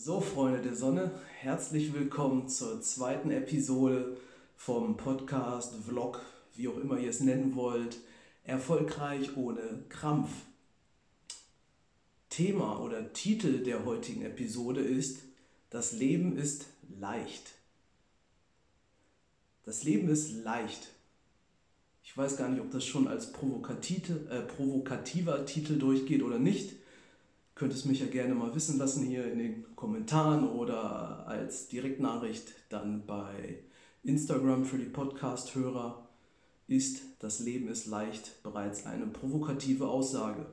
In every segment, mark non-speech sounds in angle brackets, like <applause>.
So, Freunde der Sonne, herzlich willkommen zur zweiten Episode vom Podcast, Vlog, wie auch immer ihr es nennen wollt. Erfolgreich ohne Krampf. Thema oder Titel der heutigen Episode ist Das Leben ist leicht. Das Leben ist leicht. Ich weiß gar nicht, ob das schon als äh, provokativer Titel durchgeht oder nicht könnt es mich ja gerne mal wissen lassen hier in den Kommentaren oder als Direktnachricht dann bei Instagram für die Podcast-Hörer. Ist das Leben ist leicht bereits eine provokative Aussage.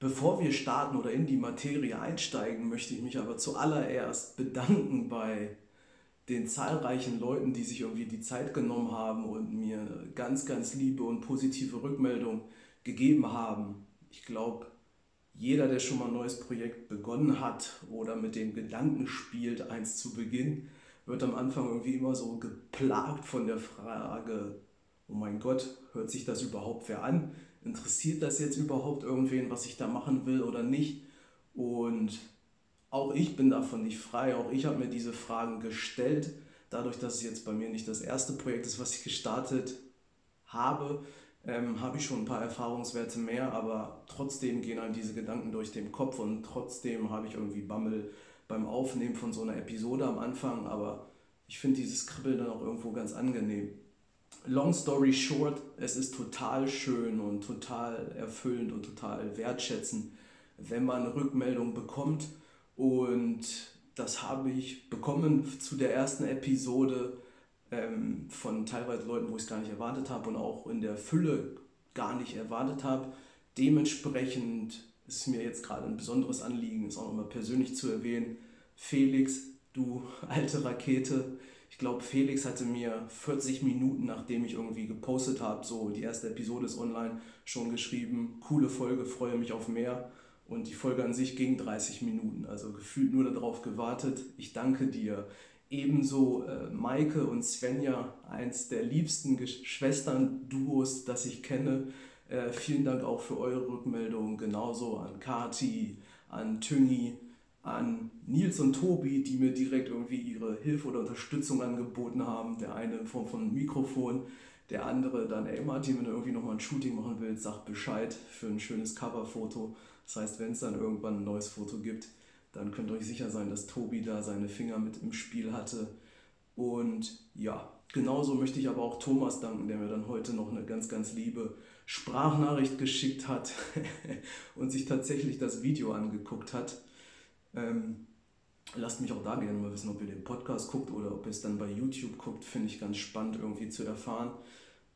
Bevor wir starten oder in die Materie einsteigen, möchte ich mich aber zuallererst bedanken bei den zahlreichen Leuten, die sich irgendwie die Zeit genommen haben und mir ganz, ganz liebe und positive Rückmeldung gegeben haben. Ich glaube, jeder, der schon mal ein neues Projekt begonnen hat oder mit dem Gedanken spielt, eins zu beginnen, wird am Anfang irgendwie immer so geplagt von der Frage, oh mein Gott, hört sich das überhaupt wer an? Interessiert das jetzt überhaupt irgendwen, was ich da machen will oder nicht? Und auch ich bin davon nicht frei, auch ich habe mir diese Fragen gestellt. Dadurch, dass es jetzt bei mir nicht das erste Projekt ist, was ich gestartet habe, ähm, habe ich schon ein paar Erfahrungswerte mehr, aber trotzdem gehen einem diese Gedanken durch den Kopf und trotzdem habe ich irgendwie Bammel beim Aufnehmen von so einer Episode am Anfang, aber ich finde dieses Kribbeln dann auch irgendwo ganz angenehm. Long story short, es ist total schön und total erfüllend und total wertschätzend, wenn man Rückmeldung bekommt und das habe ich bekommen zu der ersten Episode ähm, von teilweise Leuten, wo ich es gar nicht erwartet habe und auch in der Fülle gar nicht erwartet habe. Dementsprechend ist mir jetzt gerade ein besonderes Anliegen, es auch nochmal persönlich zu erwähnen. Felix, du <laughs> alte Rakete. Ich glaube, Felix hatte mir 40 Minuten, nachdem ich irgendwie gepostet habe, so die erste Episode ist online, schon geschrieben, coole Folge, freue mich auf mehr. Und die Folge an sich ging 30 Minuten, also gefühlt nur darauf gewartet. Ich danke dir. Ebenso äh, Maike und Svenja, eins der liebsten Schwestern-Duos, das ich kenne. Äh, vielen Dank auch für eure Rückmeldung. Genauso an Kati, an Tüngi, an Nils und Tobi, die mir direkt irgendwie ihre Hilfe oder Unterstützung angeboten haben. Der eine in Form von Mikrofon, der andere dann, ey Martin, wenn du irgendwie nochmal ein Shooting machen willst, sag Bescheid für ein schönes Coverfoto. Das heißt, wenn es dann irgendwann ein neues Foto gibt, dann könnt ihr euch sicher sein, dass Tobi da seine Finger mit im Spiel hatte. Und ja, genauso möchte ich aber auch Thomas danken, der mir dann heute noch eine ganz, ganz liebe Sprachnachricht geschickt hat <laughs> und sich tatsächlich das Video angeguckt hat. Ähm, lasst mich auch da gerne mal wissen, ob ihr den Podcast guckt oder ob ihr es dann bei YouTube guckt. Finde ich ganz spannend irgendwie zu erfahren.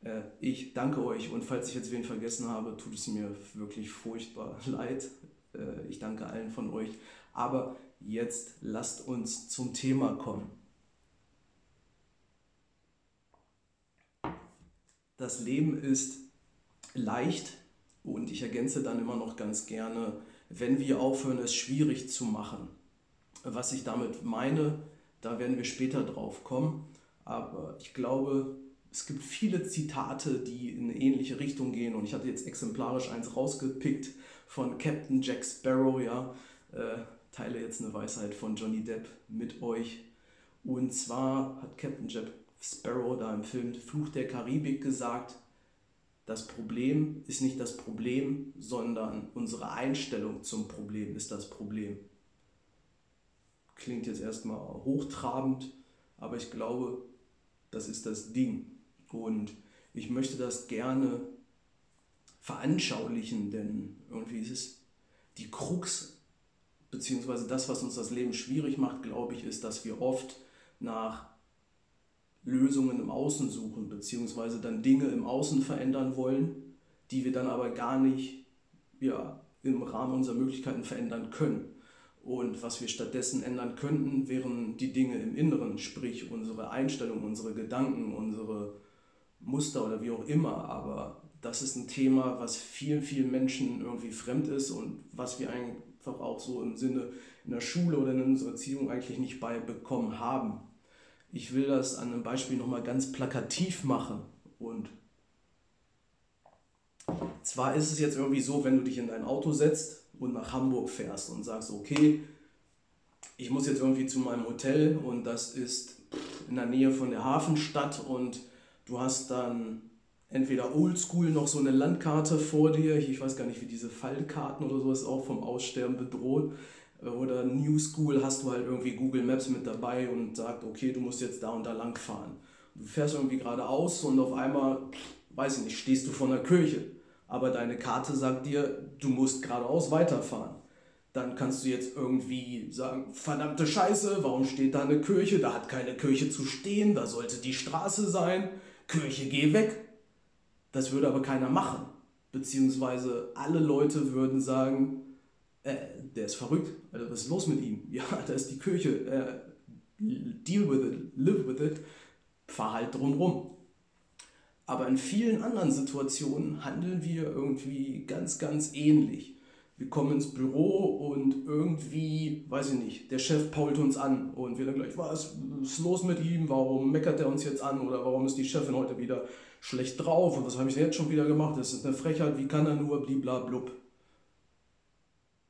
Äh, ich danke euch und falls ich jetzt wen vergessen habe, tut es mir wirklich furchtbar <laughs> leid. Äh, ich danke allen von euch. Aber jetzt lasst uns zum Thema kommen. Das Leben ist leicht und ich ergänze dann immer noch ganz gerne, wenn wir aufhören, es schwierig zu machen. Was ich damit meine, da werden wir später drauf kommen. Aber ich glaube, es gibt viele Zitate, die in eine ähnliche Richtung gehen. Und ich hatte jetzt exemplarisch eins rausgepickt von Captain Jack Sparrow, ja. Äh, teile jetzt eine Weisheit von Johnny Depp mit euch. Und zwar hat Captain Jack Sparrow da im Film Fluch der Karibik gesagt, das Problem ist nicht das Problem, sondern unsere Einstellung zum Problem ist das Problem. Klingt jetzt erstmal hochtrabend, aber ich glaube, das ist das Ding. Und ich möchte das gerne veranschaulichen, denn irgendwie ist es die Krux beziehungsweise das, was uns das Leben schwierig macht, glaube ich, ist, dass wir oft nach Lösungen im Außen suchen, beziehungsweise dann Dinge im Außen verändern wollen, die wir dann aber gar nicht ja, im Rahmen unserer Möglichkeiten verändern können. Und was wir stattdessen ändern könnten, wären die Dinge im Inneren, sprich unsere Einstellung, unsere Gedanken, unsere Muster oder wie auch immer. Aber das ist ein Thema, was vielen, vielen Menschen irgendwie fremd ist und was wir einfach auch so im Sinne in der Schule oder in unserer Erziehung eigentlich nicht beibekommen haben. Ich will das an einem Beispiel nochmal ganz plakativ machen und zwar ist es jetzt irgendwie so, wenn du dich in dein Auto setzt und nach Hamburg fährst und sagst, okay, ich muss jetzt irgendwie zu meinem Hotel und das ist in der Nähe von der Hafenstadt und du hast dann entweder oldschool noch so eine Landkarte vor dir, ich weiß gar nicht, wie diese Fallkarten oder so ist auch vom Aussterben bedroht. Oder New School hast du halt irgendwie Google Maps mit dabei und sagt, okay, du musst jetzt da und da lang fahren. Du fährst irgendwie geradeaus und auf einmal, weiß ich nicht, stehst du vor einer Kirche. Aber deine Karte sagt dir, du musst geradeaus weiterfahren. Dann kannst du jetzt irgendwie sagen, verdammte Scheiße, warum steht da eine Kirche? Da hat keine Kirche zu stehen, da sollte die Straße sein. Kirche, geh weg. Das würde aber keiner machen. Beziehungsweise alle Leute würden sagen, äh, der ist verrückt. Also, was ist los mit ihm? Ja, <laughs> da ist die Kirche. Äh, deal with it, live with it. Fahr halt drumrum. Aber in vielen anderen Situationen handeln wir irgendwie ganz, ganz ähnlich. Wir kommen ins Büro und irgendwie, weiß ich nicht, der Chef pault uns an und wir dann gleich, was ist los mit ihm? Warum meckert er uns jetzt an? Oder warum ist die Chefin heute wieder schlecht drauf? Und was habe ich jetzt schon wieder gemacht? Das ist eine Frechheit, wie kann er nur bliblablub?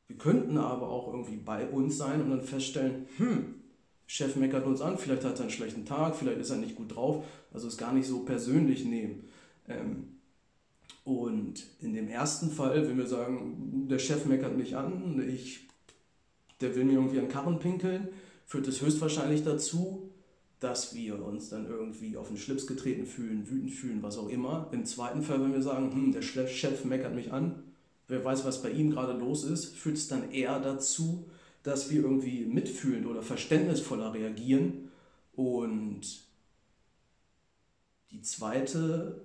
Wir könnten aber auch irgendwie bei uns sein und dann feststellen, hm, Chef meckert uns an, vielleicht hat er einen schlechten Tag, vielleicht ist er nicht gut drauf, also es gar nicht so persönlich nehmen. Ähm, und in dem ersten Fall, wenn wir sagen, der Chef meckert mich an, ich, der will mir irgendwie an Karren pinkeln, führt es höchstwahrscheinlich dazu, dass wir uns dann irgendwie auf den Schlips getreten fühlen, wütend fühlen, was auch immer. Im zweiten Fall, wenn wir sagen, hm, der Chef meckert mich an, wer weiß, was bei ihm gerade los ist, führt es dann eher dazu, dass wir irgendwie mitfühlend oder verständnisvoller reagieren. Und die zweite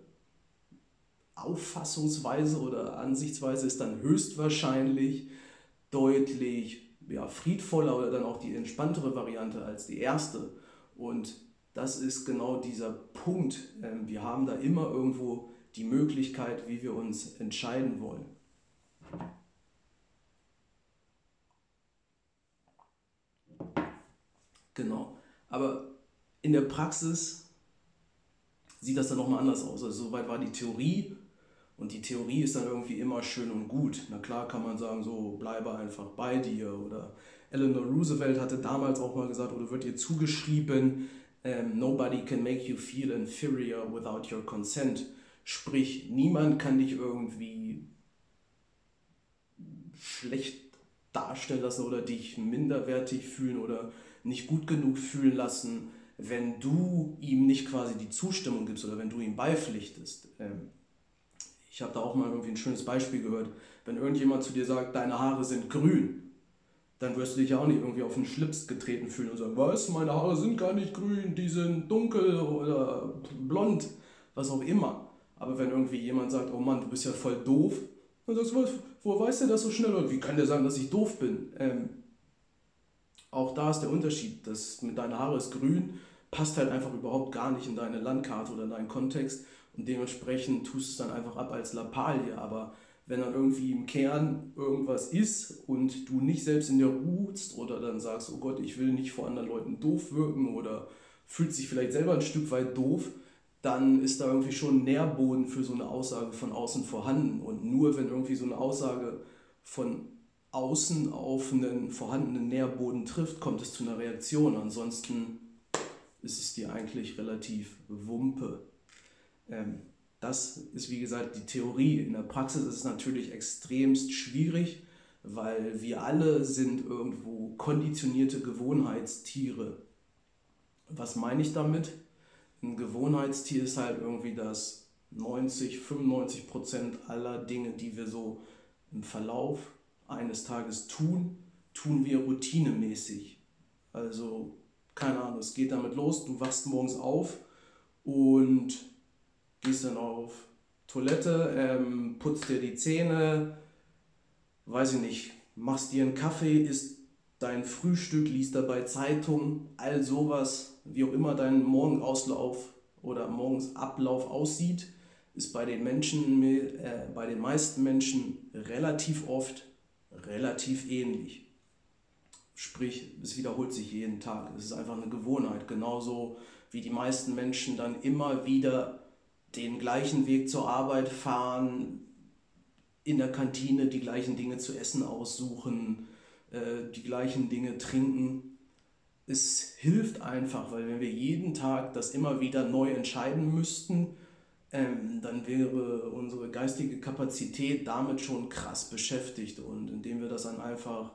Auffassungsweise oder Ansichtsweise ist dann höchstwahrscheinlich deutlich ja, friedvoller oder dann auch die entspanntere Variante als die erste. Und das ist genau dieser Punkt. Ähm, wir haben da immer irgendwo die Möglichkeit, wie wir uns entscheiden wollen. Genau. Aber in der Praxis sieht das dann nochmal anders aus. Also soweit war die Theorie und die Theorie ist dann irgendwie immer schön und gut. Na klar kann man sagen, so bleibe einfach bei dir. Oder Eleanor Roosevelt hatte damals auch mal gesagt, oder wird ihr zugeschrieben, ähm, Nobody can make you feel inferior without your consent. Sprich, niemand kann dich irgendwie schlecht darstellen lassen oder dich minderwertig fühlen oder nicht gut genug fühlen lassen, wenn du ihm nicht quasi die Zustimmung gibst oder wenn du ihm beipflichtest. Ähm, ich habe da auch mal irgendwie ein schönes Beispiel gehört. Wenn irgendjemand zu dir sagt, deine Haare sind grün, dann wirst du dich ja auch nicht irgendwie auf den Schlips getreten fühlen und sagen, was, meine Haare sind gar nicht grün, die sind dunkel oder blond, was auch immer. Aber wenn irgendwie jemand sagt, oh Mann, du bist ja voll doof, dann sagst du, woher weißt du das so schnell? Und wie kann der sagen, dass ich doof bin? Ähm, auch da ist der Unterschied. Das mit deinen Haare ist grün, passt halt einfach überhaupt gar nicht in deine Landkarte oder in deinen Kontext. Und dementsprechend tust du es dann einfach ab als Lappalie. Aber wenn dann irgendwie im Kern irgendwas ist und du nicht selbst in dir ruhst oder dann sagst, oh Gott, ich will nicht vor anderen Leuten doof wirken oder fühlst dich vielleicht selber ein Stück weit doof, dann ist da irgendwie schon Nährboden für so eine Aussage von außen vorhanden. Und nur wenn irgendwie so eine Aussage von außen auf einen vorhandenen Nährboden trifft, kommt es zu einer Reaktion. Ansonsten ist es dir eigentlich relativ Wumpe. Ähm, das ist wie gesagt die Theorie. In der Praxis ist es natürlich extremst schwierig, weil wir alle sind irgendwo konditionierte Gewohnheitstiere. Was meine ich damit? Ein Gewohnheitstier ist halt irgendwie das 90, 95 Prozent aller Dinge, die wir so im Verlauf eines Tages tun, tun wir routinemäßig. Also, keine Ahnung, es geht damit los, du wachst morgens auf und gehst dann auf Toilette, ähm, putzt dir die Zähne, weiß ich nicht, machst dir einen Kaffee, isst dein Frühstück, liest dabei Zeitung, all sowas, wie auch immer dein Morgenauslauf oder Morgensablauf aussieht, ist bei den Menschen, äh, bei den meisten Menschen relativ oft relativ ähnlich. Sprich, es wiederholt sich jeden Tag. Es ist einfach eine Gewohnheit. Genauso wie die meisten Menschen dann immer wieder den gleichen Weg zur Arbeit fahren, in der Kantine die gleichen Dinge zu essen aussuchen, äh, die gleichen Dinge trinken. Es hilft einfach, weil wenn wir jeden Tag das immer wieder neu entscheiden müssten, ähm, dann wäre unsere geistige Kapazität damit schon krass beschäftigt. Und indem wir das dann einfach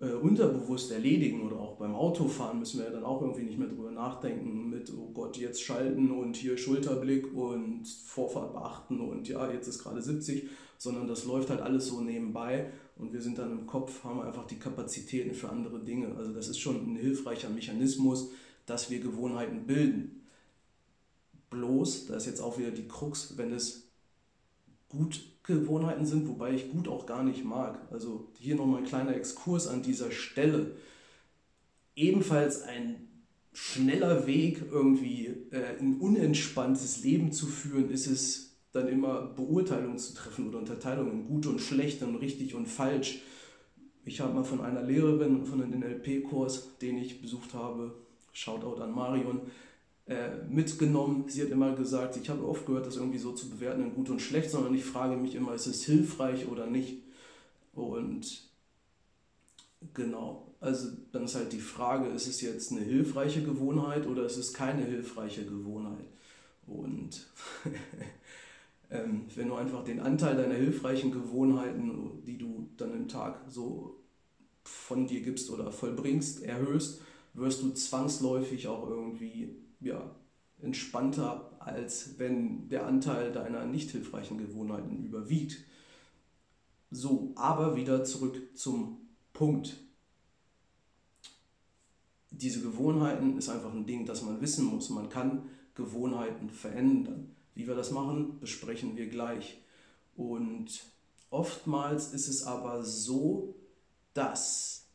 äh, unterbewusst erledigen oder auch beim Autofahren müssen wir ja dann auch irgendwie nicht mehr drüber nachdenken mit, oh Gott, jetzt schalten und hier Schulterblick und Vorfahrt beachten und ja, jetzt ist gerade 70, sondern das läuft halt alles so nebenbei und wir sind dann im Kopf, haben einfach die Kapazitäten für andere Dinge. Also das ist schon ein hilfreicher Mechanismus, dass wir Gewohnheiten bilden. Bloß, da ist jetzt auch wieder die Krux, wenn es gut Gewohnheiten sind, wobei ich gut auch gar nicht mag. Also hier nochmal ein kleiner Exkurs an dieser Stelle. Ebenfalls ein schneller Weg, irgendwie äh, ein unentspanntes Leben zu führen, ist es dann immer Beurteilungen zu treffen oder Unterteilungen, gut und schlecht und richtig und falsch. Ich habe mal von einer Lehrerin von einem NLP-Kurs, den ich besucht habe, Shoutout an Marion, äh, mitgenommen. Sie hat immer gesagt, ich habe oft gehört, das irgendwie so zu bewerten in gut und schlecht, sondern ich frage mich immer, ist es hilfreich oder nicht? Und genau, also dann ist halt die Frage, ist es jetzt eine hilfreiche Gewohnheit oder ist es keine hilfreiche Gewohnheit? Und <laughs> ähm, wenn du einfach den Anteil deiner hilfreichen Gewohnheiten, die du dann im Tag so von dir gibst oder vollbringst, erhöhst, wirst du zwangsläufig auch irgendwie ja, entspannter, als wenn der Anteil deiner nicht hilfreichen Gewohnheiten überwiegt. So, aber wieder zurück zum Punkt. Diese Gewohnheiten ist einfach ein Ding, das man wissen muss. Man kann Gewohnheiten verändern. Wie wir das machen, besprechen wir gleich. Und oftmals ist es aber so, dass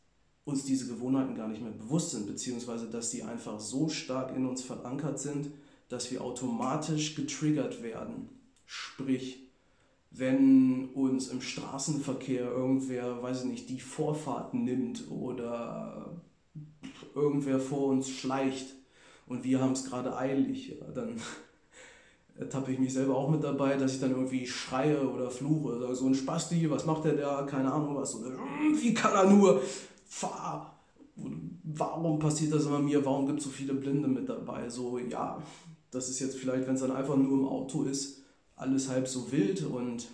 uns diese Gewohnheiten gar nicht mehr bewusst sind, beziehungsweise dass sie einfach so stark in uns verankert sind, dass wir automatisch getriggert werden. Sprich, wenn uns im Straßenverkehr irgendwer, weiß ich nicht, die Vorfahrt nimmt oder irgendwer vor uns schleicht und wir haben es gerade eilig, ja, dann <laughs> ertappe ich mich selber auch mit dabei, dass ich dann irgendwie schreie oder fluche. So ein Spasti, was macht der da? Keine Ahnung was. Oder, wie kann er nur? Fahr. Warum passiert das immer mir? Warum gibt es so viele Blinde mit dabei? So, ja, das ist jetzt vielleicht, wenn es dann einfach nur im Auto ist, alles halb so wild und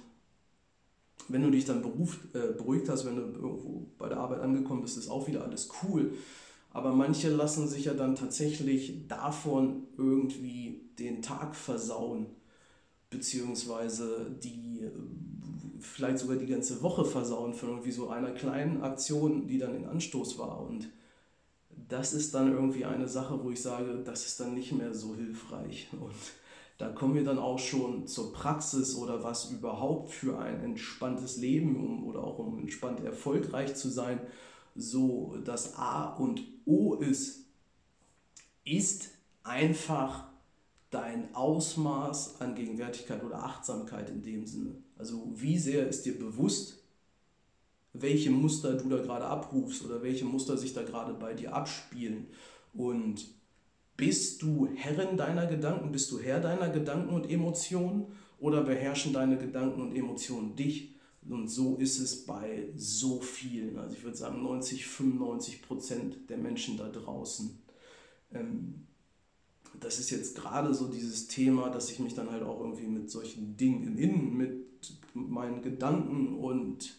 wenn du dich dann beruft, äh, beruhigt hast, wenn du irgendwo bei der Arbeit angekommen bist, ist auch wieder alles cool. Aber manche lassen sich ja dann tatsächlich davon irgendwie den Tag versauen, beziehungsweise die vielleicht sogar die ganze Woche versauen von irgendwie so einer kleinen Aktion, die dann in Anstoß war. Und das ist dann irgendwie eine Sache, wo ich sage, das ist dann nicht mehr so hilfreich. Und da kommen wir dann auch schon zur Praxis oder was überhaupt für ein entspanntes Leben um, oder auch um entspannt erfolgreich zu sein, so das A und O ist, ist einfach dein Ausmaß an Gegenwärtigkeit oder Achtsamkeit in dem Sinne. Also wie sehr ist dir bewusst, welche Muster du da gerade abrufst oder welche Muster sich da gerade bei dir abspielen. Und bist du Herrin deiner Gedanken, bist du Herr deiner Gedanken und Emotionen oder beherrschen deine Gedanken und Emotionen dich? Und so ist es bei so vielen, also ich würde sagen 90, 95 Prozent der Menschen da draußen. Ähm, das ist jetzt gerade so dieses Thema, dass ich mich dann halt auch irgendwie mit solchen Dingen im Innen, mit meinen Gedanken und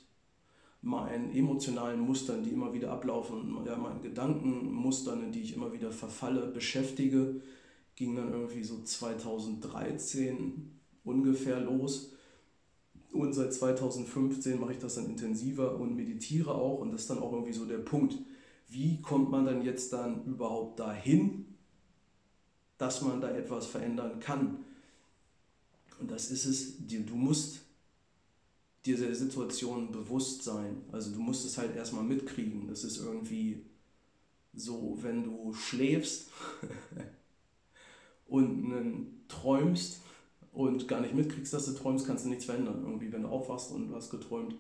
meinen emotionalen Mustern, die immer wieder ablaufen, ja, meinen Gedankenmustern, in die ich immer wieder verfalle, beschäftige, ging dann irgendwie so 2013 ungefähr los. Und seit 2015 mache ich das dann intensiver und meditiere auch. Und das ist dann auch irgendwie so der Punkt. Wie kommt man dann jetzt dann überhaupt dahin, dass man da etwas verändern kann. Und das ist es, du musst dir der Situation bewusst sein. Also du musst es halt erstmal mitkriegen. Das ist irgendwie so, wenn du schläfst <laughs> und träumst und gar nicht mitkriegst, dass du träumst, kannst du nichts verändern. Irgendwie, wenn du aufwachst und du hast geträumt,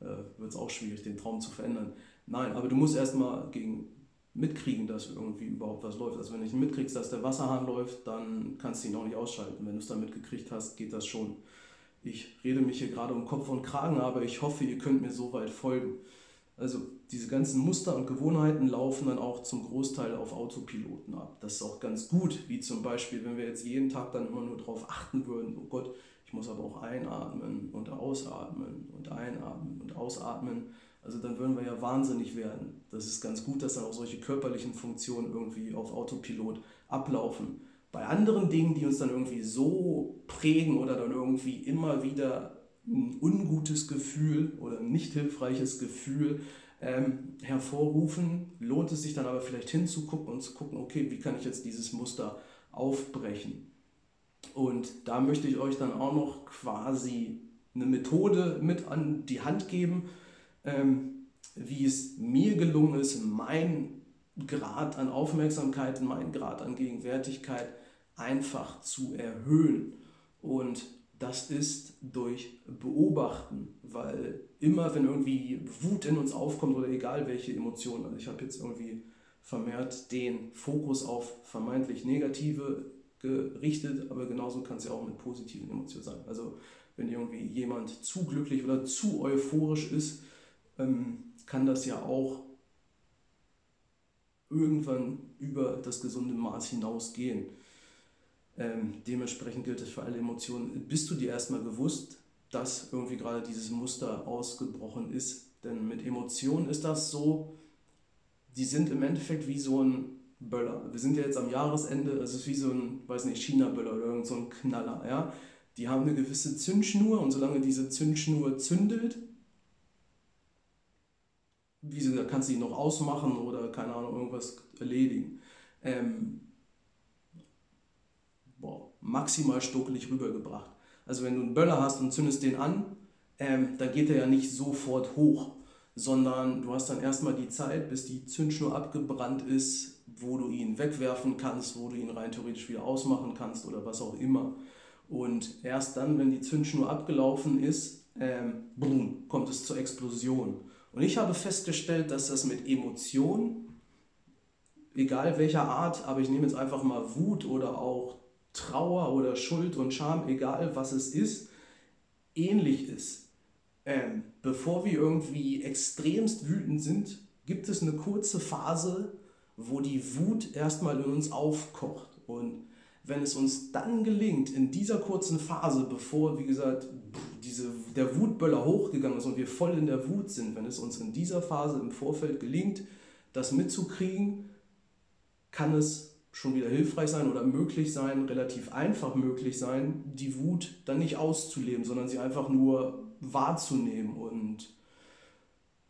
äh, wird es auch schwierig, den Traum zu verändern. Nein, aber du musst erstmal gegen mitkriegen, dass irgendwie überhaupt was läuft. Also wenn du nicht mitkriegst, dass der Wasserhahn läuft, dann kannst du ihn auch nicht ausschalten. Wenn du es dann mitgekriegt hast, geht das schon. Ich rede mich hier gerade um Kopf und Kragen, aber ich hoffe, ihr könnt mir soweit folgen. Also diese ganzen Muster und Gewohnheiten laufen dann auch zum Großteil auf Autopiloten ab. Das ist auch ganz gut, wie zum Beispiel, wenn wir jetzt jeden Tag dann immer nur darauf achten würden, oh Gott, ich muss aber auch einatmen und ausatmen und einatmen und ausatmen. Also dann würden wir ja wahnsinnig werden. Das ist ganz gut, dass dann auch solche körperlichen Funktionen irgendwie auf Autopilot ablaufen. Bei anderen Dingen, die uns dann irgendwie so prägen oder dann irgendwie immer wieder ein ungutes Gefühl oder ein nicht hilfreiches Gefühl ähm, hervorrufen, lohnt es sich dann aber vielleicht hinzugucken und zu gucken, okay, wie kann ich jetzt dieses Muster aufbrechen? Und da möchte ich euch dann auch noch quasi eine Methode mit an die Hand geben, ähm, wie es mir gelungen ist, mein Grad an Aufmerksamkeit, mein Grad an Gegenwärtigkeit einfach zu erhöhen. Und das ist durch Beobachten, weil immer wenn irgendwie Wut in uns aufkommt oder egal welche Emotionen, also ich habe jetzt irgendwie vermehrt den Fokus auf vermeintlich negative gerichtet, aber genauso kann es ja auch mit positiven Emotionen sein. Also wenn irgendwie jemand zu glücklich oder zu euphorisch ist, ähm, kann das ja auch irgendwann über das gesunde Maß hinausgehen. Ähm, dementsprechend gilt es für alle Emotionen. Bist du dir erstmal bewusst, dass irgendwie gerade dieses Muster ausgebrochen ist? Denn mit Emotionen ist das so, die sind im Endeffekt wie so ein Böller. Wir sind ja jetzt am Jahresende, es ist wie so ein, weiß nicht, China-Böller oder irgend so ein Knaller. Ja? Die haben eine gewisse Zündschnur und solange diese Zündschnur zündet, wie sie, kannst du ihn noch ausmachen oder keine Ahnung, irgendwas erledigen. Ähm, boah, maximal stokelig rübergebracht. Also wenn du einen Böller hast und zündest den an, ähm, dann geht er ja nicht sofort hoch, sondern du hast dann erstmal die Zeit, bis die Zündschnur abgebrannt ist, wo du ihn wegwerfen kannst, wo du ihn rein theoretisch wieder ausmachen kannst oder was auch immer. Und erst dann, wenn die Zündschnur abgelaufen ist, ähm, boom, kommt es zur Explosion. Und ich habe festgestellt, dass das mit Emotionen, egal welcher Art, aber ich nehme jetzt einfach mal Wut oder auch Trauer oder Schuld und Scham, egal was es ist, ähnlich ist. Ähm, bevor wir irgendwie extremst wütend sind, gibt es eine kurze Phase, wo die Wut erstmal in uns aufkocht. Und wenn es uns dann gelingt, in dieser kurzen Phase, bevor, wie gesagt, diese, der Wutböller hochgegangen ist und wir voll in der Wut sind, wenn es uns in dieser Phase im Vorfeld gelingt, das mitzukriegen, kann es schon wieder hilfreich sein oder möglich sein, relativ einfach möglich sein, die Wut dann nicht auszuleben, sondern sie einfach nur wahrzunehmen und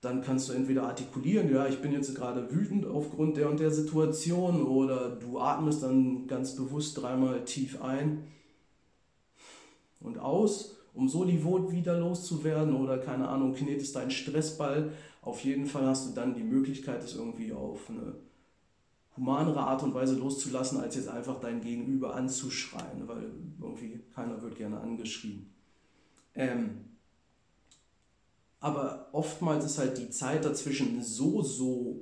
dann kannst du entweder artikulieren, ja, ich bin jetzt gerade wütend aufgrund der und der Situation oder du atmest dann ganz bewusst dreimal tief ein und aus, um so die Wut wieder loszuwerden oder keine Ahnung, knetest deinen Stressball. Auf jeden Fall hast du dann die Möglichkeit, das irgendwie auf eine humanere Art und Weise loszulassen, als jetzt einfach dein Gegenüber anzuschreien, weil irgendwie keiner wird gerne angeschrien. Ähm, aber oftmals ist halt die Zeit dazwischen so, so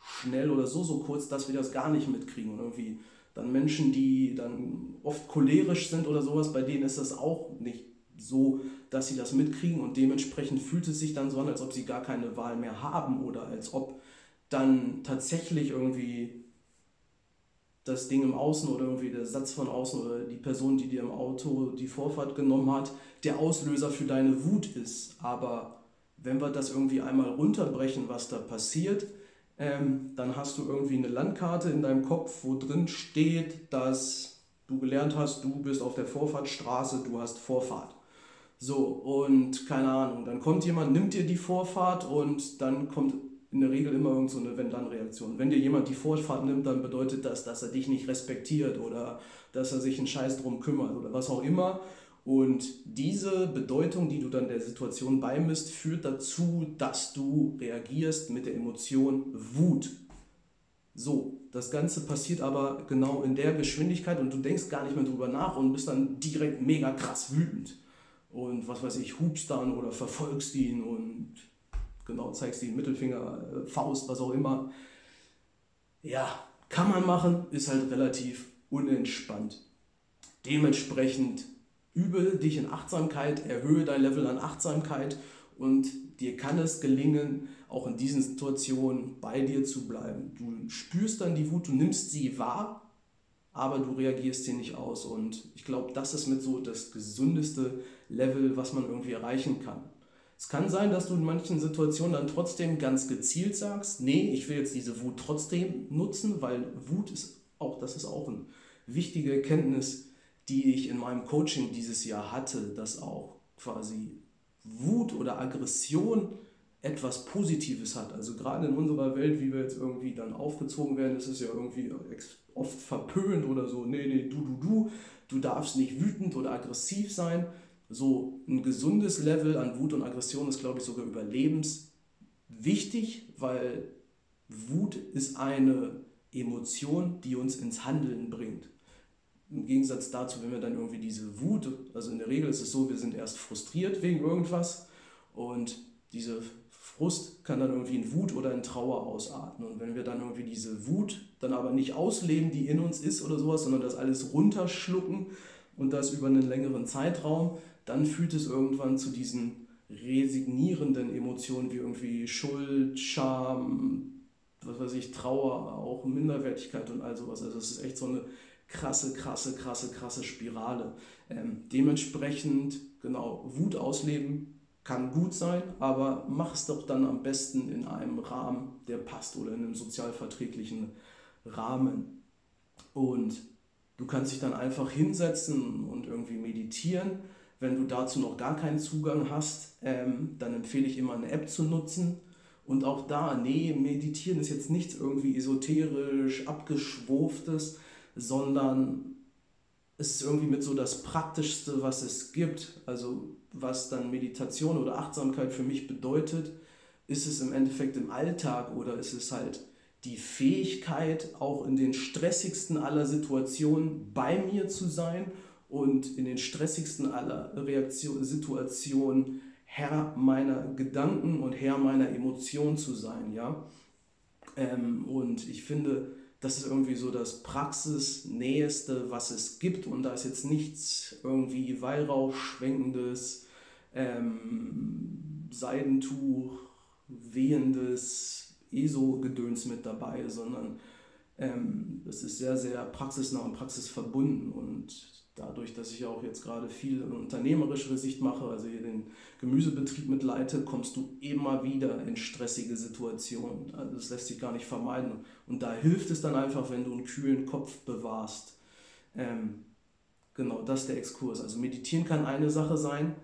schnell oder so, so kurz, dass wir das gar nicht mitkriegen. Und irgendwie dann Menschen, die dann oft cholerisch sind oder sowas, bei denen ist das auch nicht so, dass sie das mitkriegen und dementsprechend fühlt es sich dann so an, als ob sie gar keine Wahl mehr haben oder als ob dann tatsächlich irgendwie das Ding im Außen oder irgendwie der Satz von außen oder die Person, die dir im Auto die Vorfahrt genommen hat, der Auslöser für deine Wut ist. Aber wenn wir das irgendwie einmal runterbrechen, was da passiert, ähm, dann hast du irgendwie eine Landkarte in deinem Kopf, wo drin steht, dass du gelernt hast, du bist auf der Vorfahrtstraße, du hast Vorfahrt. So, und keine Ahnung, dann kommt jemand, nimmt dir die Vorfahrt und dann kommt in der Regel immer irgend so eine Wenn-Dann-Reaktion. Wenn dir jemand die Vorfahrt nimmt, dann bedeutet das, dass er dich nicht respektiert oder dass er sich einen Scheiß drum kümmert oder was auch immer. Und diese Bedeutung, die du dann der Situation beimisst, führt dazu, dass du reagierst mit der Emotion Wut. So, das Ganze passiert aber genau in der Geschwindigkeit und du denkst gar nicht mehr drüber nach und bist dann direkt mega krass wütend. Und was weiß ich, hupst dann oder verfolgst ihn und genau zeigst den Mittelfinger, äh, Faust, was auch immer. Ja, kann man machen, ist halt relativ unentspannt. Dementsprechend übe dich in Achtsamkeit, erhöhe dein Level an Achtsamkeit und dir kann es gelingen, auch in diesen Situationen bei dir zu bleiben. Du spürst dann die Wut, du nimmst sie wahr, aber du reagierst sie nicht aus. Und ich glaube, das ist mit so das gesundeste Level, was man irgendwie erreichen kann. Es kann sein, dass du in manchen Situationen dann trotzdem ganz gezielt sagst, nee, ich will jetzt diese Wut trotzdem nutzen, weil Wut ist auch, das ist auch eine wichtige Erkenntnis, die ich in meinem Coaching dieses Jahr hatte, dass auch quasi Wut oder Aggression etwas Positives hat. Also gerade in unserer Welt, wie wir jetzt irgendwie dann aufgezogen werden, ist es ja irgendwie oft verpönt oder so, nee, nee, du, du, du, du darfst nicht wütend oder aggressiv sein. So ein gesundes Level an Wut und Aggression ist, glaube ich, sogar überlebenswichtig, weil Wut ist eine Emotion, die uns ins Handeln bringt. Im Gegensatz dazu, wenn wir dann irgendwie diese Wut, also in der Regel ist es so, wir sind erst frustriert wegen irgendwas und diese Frust kann dann irgendwie in Wut oder in Trauer ausarten. Und wenn wir dann irgendwie diese Wut dann aber nicht ausleben, die in uns ist oder sowas, sondern das alles runterschlucken und das über einen längeren Zeitraum, dann führt es irgendwann zu diesen resignierenden Emotionen wie irgendwie Schuld, Scham, was weiß ich, Trauer, auch Minderwertigkeit und all sowas. Also es ist echt so eine krasse, krasse, krasse, krasse Spirale. Ähm, dementsprechend, genau, Wut ausleben kann gut sein, aber mach es doch dann am besten in einem Rahmen, der passt oder in einem sozialverträglichen Rahmen. Und du kannst dich dann einfach hinsetzen und irgendwie meditieren wenn du dazu noch gar keinen Zugang hast, ähm, dann empfehle ich immer eine App zu nutzen. Und auch da, nee, meditieren ist jetzt nichts irgendwie esoterisch, abgeschwurftes, sondern es ist irgendwie mit so das Praktischste, was es gibt. Also was dann Meditation oder Achtsamkeit für mich bedeutet, ist es im Endeffekt im Alltag oder ist es halt die Fähigkeit, auch in den stressigsten aller Situationen bei mir zu sein und in den stressigsten aller Reaktion, Situationen Herr meiner Gedanken und Herr meiner Emotionen zu sein, ja. Ähm, und ich finde, das ist irgendwie so das Praxisnäheste, was es gibt. Und da ist jetzt nichts irgendwie Weihrauch schwenkendes, ähm, Seidentuch, wehendes ESO-Gedöns mit dabei, sondern ähm, es ist sehr, sehr praxisnah und praxisverbunden. Und dadurch, dass ich auch jetzt gerade viel unternehmerischere Sicht mache, also hier den Gemüsebetrieb mitleite, kommst du immer wieder in stressige Situationen. Also das lässt sich gar nicht vermeiden. Und da hilft es dann einfach, wenn du einen kühlen Kopf bewahrst. Ähm, genau, das ist der Exkurs. Also meditieren kann eine Sache sein,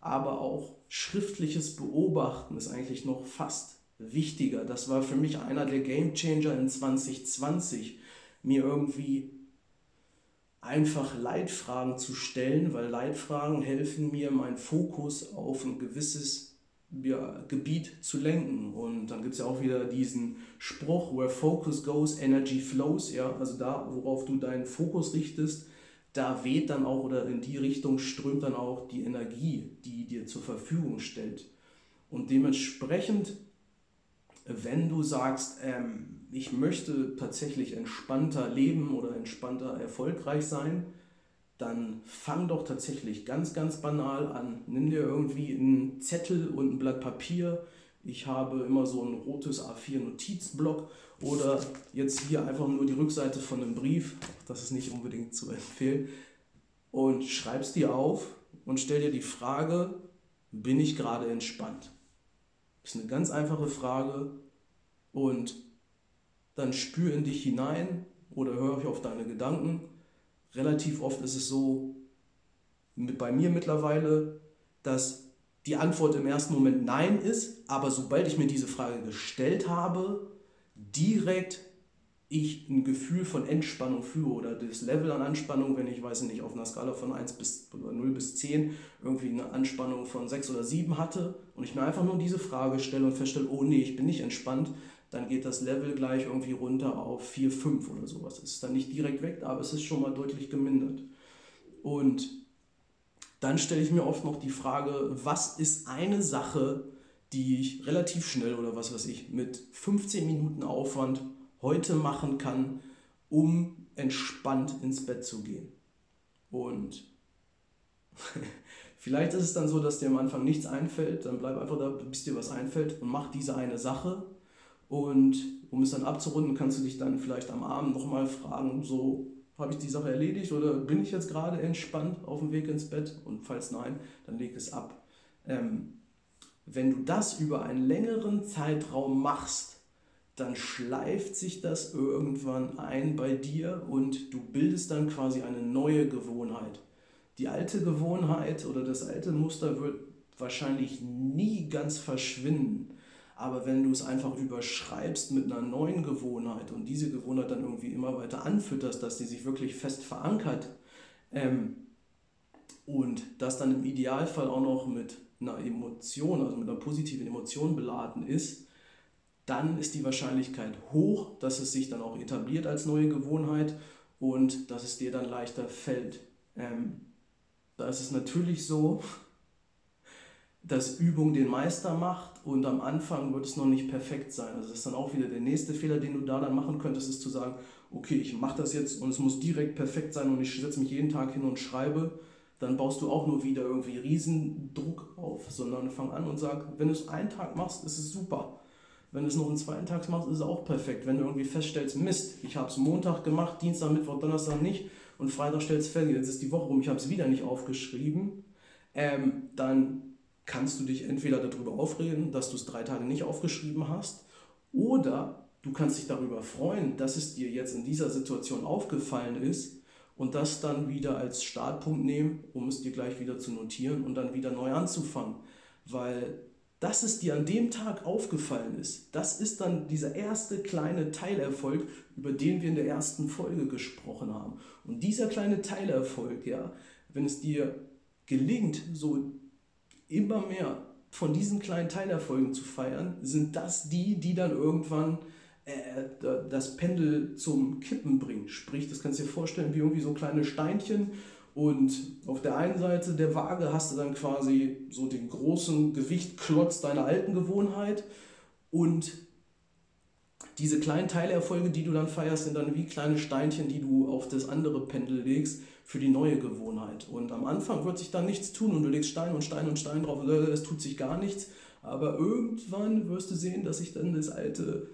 aber auch schriftliches Beobachten ist eigentlich noch fast wichtiger. Das war für mich einer der Game Changer in 2020, mir irgendwie einfach Leitfragen zu stellen, weil Leitfragen helfen mir, meinen Fokus auf ein gewisses ja, Gebiet zu lenken. Und dann gibt es ja auch wieder diesen Spruch, where focus goes, energy flows. Ja? Also da, worauf du deinen Fokus richtest, da weht dann auch oder in die Richtung strömt dann auch die Energie, die dir zur Verfügung stellt. Und dementsprechend, wenn du sagst, ähm, ich möchte tatsächlich entspannter leben oder entspannter erfolgreich sein, dann fang doch tatsächlich ganz, ganz banal an. Nimm dir irgendwie einen Zettel und ein Blatt Papier. Ich habe immer so ein rotes A4-Notizblock oder jetzt hier einfach nur die Rückseite von einem Brief. Das ist nicht unbedingt zu empfehlen. Und schreib's dir auf und stell dir die Frage, bin ich gerade entspannt? Das ist eine ganz einfache Frage und dann spür in dich hinein oder hör auf deine Gedanken. Relativ oft ist es so, bei mir mittlerweile, dass die Antwort im ersten Moment Nein ist, aber sobald ich mir diese Frage gestellt habe, direkt ich ein Gefühl von Entspannung führe oder das Level an Anspannung, wenn ich weiß nicht, auf einer Skala von 1 bis 0 bis 10 irgendwie eine Anspannung von 6 oder 7 hatte und ich mir einfach nur diese Frage stelle und feststelle, oh nee, ich bin nicht entspannt, dann geht das Level gleich irgendwie runter auf 4, 5 oder sowas. Es ist dann nicht direkt weg, aber es ist schon mal deutlich gemindert. Und dann stelle ich mir oft noch die Frage, was ist eine Sache, die ich relativ schnell oder was weiß ich mit 15 Minuten Aufwand heute machen kann, um entspannt ins Bett zu gehen. Und <laughs> Vielleicht ist es dann so, dass dir am Anfang nichts einfällt, dann bleib einfach da, bis dir was einfällt und mach diese eine Sache. Und um es dann abzurunden, kannst du dich dann vielleicht am Abend nochmal fragen, so habe ich die Sache erledigt oder bin ich jetzt gerade entspannt auf dem Weg ins Bett? Und falls nein, dann leg es ab. Ähm, wenn du das über einen längeren Zeitraum machst, dann schleift sich das irgendwann ein bei dir und du bildest dann quasi eine neue Gewohnheit. Die alte Gewohnheit oder das alte Muster wird wahrscheinlich nie ganz verschwinden. Aber wenn du es einfach überschreibst mit einer neuen Gewohnheit und diese Gewohnheit dann irgendwie immer weiter anfütterst, dass die sich wirklich fest verankert ähm, und das dann im Idealfall auch noch mit einer Emotion, also mit einer positiven Emotion beladen ist, dann ist die Wahrscheinlichkeit hoch, dass es sich dann auch etabliert als neue Gewohnheit und dass es dir dann leichter fällt. Ähm, da ist es natürlich so, dass Übung den Meister macht und am Anfang wird es noch nicht perfekt sein. Also das ist dann auch wieder der nächste Fehler, den du da dann machen könntest, ist zu sagen, okay, ich mache das jetzt und es muss direkt perfekt sein und ich setze mich jeden Tag hin und schreibe dann baust du auch nur wieder irgendwie Riesendruck auf, sondern fang an und sag, wenn du es einen Tag machst, ist es super. Wenn du es noch einen zweiten Tag machst, ist es auch perfekt. Wenn du irgendwie feststellst, Mist, ich habe es Montag gemacht, Dienstag, Mittwoch, Donnerstag nicht und Freitag stellst fest, jetzt ist die Woche rum, ich habe es wieder nicht aufgeschrieben, ähm, dann kannst du dich entweder darüber aufreden, dass du es drei Tage nicht aufgeschrieben hast, oder du kannst dich darüber freuen, dass es dir jetzt in dieser Situation aufgefallen ist und das dann wieder als Startpunkt nehmen, um es dir gleich wieder zu notieren und dann wieder neu anzufangen. Weil dass es dir an dem Tag aufgefallen ist, das ist dann dieser erste kleine Teilerfolg, über den wir in der ersten Folge gesprochen haben. Und dieser kleine Teilerfolg, ja, wenn es dir gelingt, so immer mehr von diesen kleinen Teilerfolgen zu feiern, sind das die, die dann irgendwann äh, das Pendel zum Kippen bringt. Sprich, das kannst du dir vorstellen wie irgendwie so kleine Steinchen und auf der einen Seite der Waage hast du dann quasi so den großen Gewichtklotz deiner alten Gewohnheit und diese kleinen Teilerfolge, die du dann feierst, sind dann wie kleine Steinchen, die du auf das andere Pendel legst für die neue Gewohnheit. Und am Anfang wird sich dann nichts tun und du legst Stein und Stein und Stein drauf, es tut sich gar nichts. Aber irgendwann wirst du sehen, dass sich dann das alte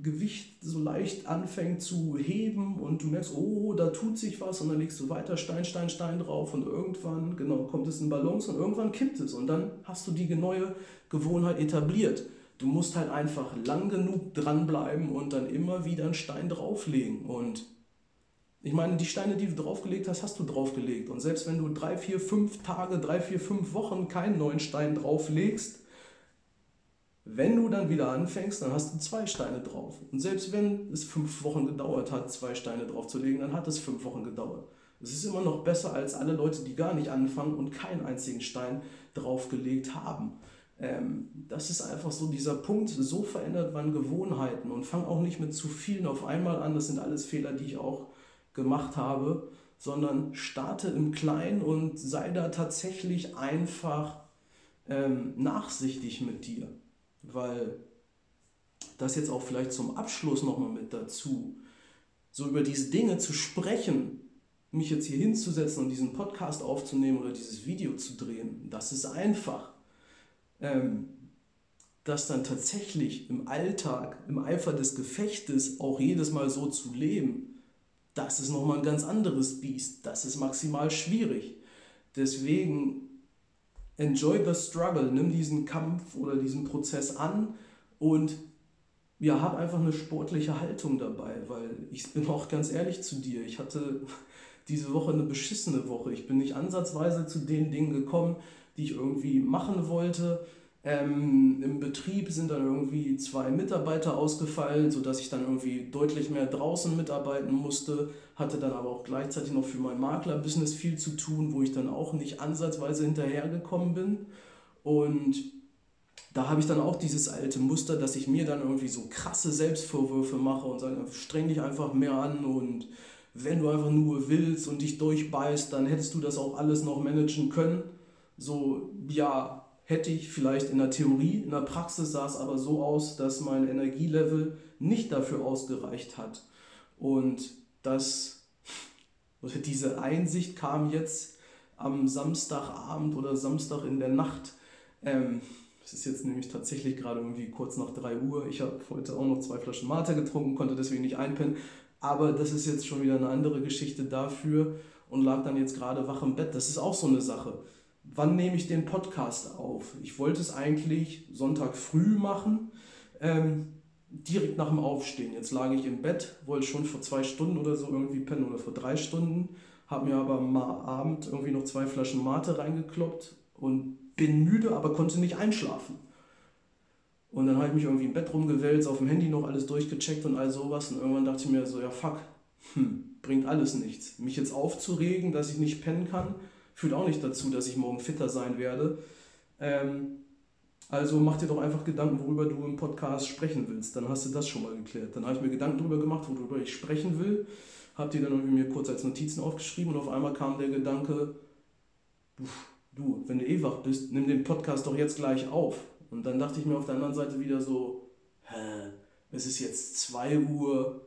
Gewicht so leicht anfängt zu heben und du merkst, oh, da tut sich was und dann legst du weiter Stein, Stein, Stein drauf und irgendwann, genau, kommt es in Balance und irgendwann kippt es und dann hast du die neue Gewohnheit etabliert. Du musst halt einfach lang genug dranbleiben und dann immer wieder einen Stein drauflegen und ich meine, die Steine, die du draufgelegt hast, hast du draufgelegt. Und selbst wenn du drei, vier, fünf Tage, drei, vier, fünf Wochen keinen neuen Stein drauflegst, wenn du dann wieder anfängst, dann hast du zwei Steine drauf. Und selbst wenn es fünf Wochen gedauert hat, zwei Steine draufzulegen, dann hat es fünf Wochen gedauert. Es ist immer noch besser als alle Leute, die gar nicht anfangen und keinen einzigen Stein draufgelegt haben. Ähm, das ist einfach so dieser Punkt, so verändert man Gewohnheiten und fang auch nicht mit zu vielen auf einmal an. Das sind alles Fehler, die ich auch gemacht habe, sondern starte im Kleinen und sei da tatsächlich einfach ähm, nachsichtig mit dir weil das jetzt auch vielleicht zum Abschluss nochmal mit dazu, so über diese Dinge zu sprechen, mich jetzt hier hinzusetzen und diesen Podcast aufzunehmen oder dieses Video zu drehen, das ist einfach. Ähm, das dann tatsächlich im Alltag, im Eifer des Gefechtes auch jedes Mal so zu leben, das ist nochmal ein ganz anderes Biest. Das ist maximal schwierig. Deswegen enjoy the struggle, nimm diesen Kampf oder diesen Prozess an und ja, hab einfach eine sportliche Haltung dabei, weil ich bin auch ganz ehrlich zu dir, ich hatte <laughs> diese Woche eine beschissene Woche. Ich bin nicht ansatzweise zu den Dingen gekommen, die ich irgendwie machen wollte. Ähm, Im Betrieb sind dann irgendwie zwei Mitarbeiter ausgefallen, sodass ich dann irgendwie deutlich mehr draußen mitarbeiten musste, hatte dann aber auch gleichzeitig noch für mein Maklerbusiness viel zu tun, wo ich dann auch nicht ansatzweise hinterhergekommen bin. Und da habe ich dann auch dieses alte Muster, dass ich mir dann irgendwie so krasse Selbstvorwürfe mache und sage, streng dich einfach mehr an und wenn du einfach nur willst und dich durchbeißt, dann hättest du das auch alles noch managen können. So, ja, hätte ich vielleicht in der Theorie, in der Praxis sah es aber so aus, dass mein Energielevel nicht dafür ausgereicht hat. Und das, oder diese Einsicht kam jetzt, am Samstagabend oder Samstag in der Nacht. Ähm, es ist jetzt nämlich tatsächlich gerade irgendwie kurz nach 3 Uhr. Ich habe heute auch noch zwei Flaschen Mate getrunken, konnte deswegen nicht einpennen. Aber das ist jetzt schon wieder eine andere Geschichte dafür und lag dann jetzt gerade wach im Bett. Das ist auch so eine Sache. Wann nehme ich den Podcast auf? Ich wollte es eigentlich Sonntag früh machen, ähm, direkt nach dem Aufstehen. Jetzt lag ich im Bett, wollte schon vor zwei Stunden oder so irgendwie pennen oder vor drei Stunden, habe mir aber am Abend irgendwie noch zwei Flaschen Mate reingekloppt und bin müde, aber konnte nicht einschlafen. Und dann habe ich mich irgendwie im Bett rumgewälzt, auf dem Handy noch alles durchgecheckt und all sowas. Und irgendwann dachte ich mir so, ja fuck, hm, bringt alles nichts. Mich jetzt aufzuregen, dass ich nicht pennen kann, führt auch nicht dazu, dass ich morgen fitter sein werde. Ähm, also mach dir doch einfach Gedanken, worüber du im Podcast sprechen willst. Dann hast du das schon mal geklärt. Dann habe ich mir Gedanken darüber gemacht, worüber ich sprechen will. Habe die dann irgendwie mir kurz als Notizen aufgeschrieben und auf einmal kam der Gedanke, du, wenn du eh wach bist, nimm den Podcast doch jetzt gleich auf. Und dann dachte ich mir auf der anderen Seite wieder so, hä, es ist jetzt 2 Uhr,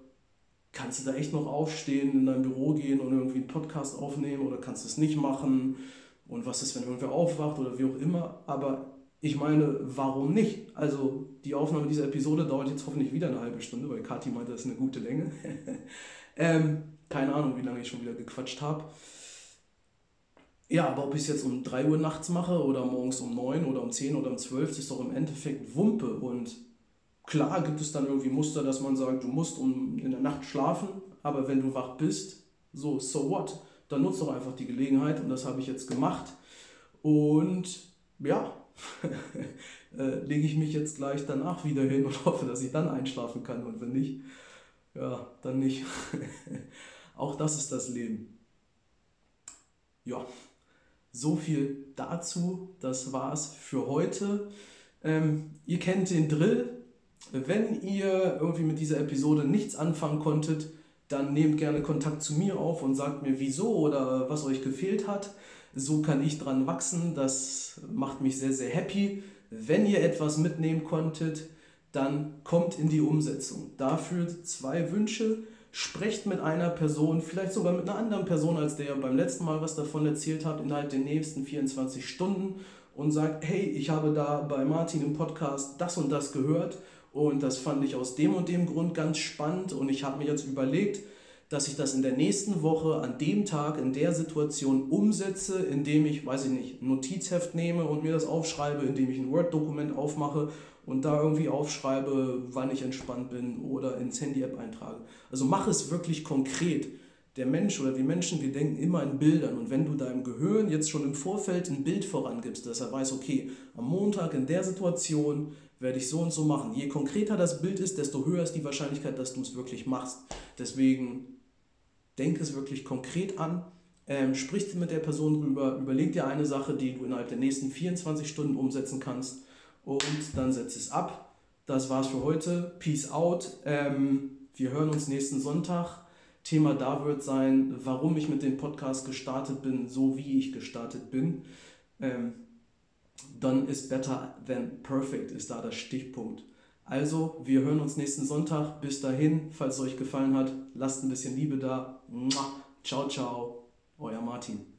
kannst du da echt noch aufstehen, in dein Büro gehen und irgendwie einen Podcast aufnehmen oder kannst du es nicht machen? Und was ist, wenn irgendwer aufwacht oder wie auch immer? Aber ich meine, warum nicht? Also die Aufnahme dieser Episode dauert jetzt hoffentlich wieder eine halbe Stunde, weil Kathi meinte, das ist eine gute Länge. <laughs> ähm, keine Ahnung, wie lange ich schon wieder gequatscht habe. Ja, aber ob ich es jetzt um 3 Uhr nachts mache oder morgens um 9 oder um 10 oder um 12, das ist doch im Endeffekt Wumpe. Und klar gibt es dann irgendwie Muster, dass man sagt, du musst um, in der Nacht schlafen, aber wenn du wach bist, so, so what? Dann nutzt doch einfach die Gelegenheit und das habe ich jetzt gemacht. Und ja, <laughs> äh, lege ich mich jetzt gleich danach wieder hin und <laughs> hoffe, dass ich dann einschlafen kann. Und wenn nicht, ja, dann nicht. <laughs> Auch das ist das Leben. Ja, so viel dazu. Das war's für heute. Ähm, ihr kennt den Drill. Wenn ihr irgendwie mit dieser Episode nichts anfangen konntet, dann nehmt gerne Kontakt zu mir auf und sagt mir, wieso oder was euch gefehlt hat. So kann ich dran wachsen. Das macht mich sehr, sehr happy. Wenn ihr etwas mitnehmen konntet, dann kommt in die Umsetzung. Dafür zwei Wünsche sprecht mit einer Person, vielleicht sogar mit einer anderen Person, als der beim letzten Mal was davon erzählt hat, innerhalb der nächsten 24 Stunden und sagt, hey, ich habe da bei Martin im Podcast das und das gehört und das fand ich aus dem und dem Grund ganz spannend und ich habe mir jetzt überlegt, dass ich das in der nächsten Woche an dem Tag in der Situation umsetze, indem ich, weiß ich nicht, ein Notizheft nehme und mir das aufschreibe, indem ich ein Word-Dokument aufmache und da irgendwie aufschreibe, wann ich entspannt bin oder ins Handy-App eintrage. Also mach es wirklich konkret. Der Mensch oder die Menschen, wir denken immer in Bildern. Und wenn du deinem Gehirn jetzt schon im Vorfeld ein Bild vorangibst, dass er weiß, okay, am Montag in der Situation werde ich so und so machen. Je konkreter das Bild ist, desto höher ist die Wahrscheinlichkeit, dass du es wirklich machst. Deswegen denke es wirklich konkret an. Ähm, sprich mit der Person drüber, überleg dir eine Sache, die du innerhalb der nächsten 24 Stunden umsetzen kannst und dann setze es ab. Das war's für heute. Peace out. Ähm, wir hören uns nächsten Sonntag. Thema da wird sein, warum ich mit dem Podcast gestartet bin, so wie ich gestartet bin. Ähm, dann ist better than perfect, ist da der Stichpunkt. Also, wir hören uns nächsten Sonntag. Bis dahin, falls es euch gefallen hat, lasst ein bisschen Liebe da. Ciao, ciao, euer Martin.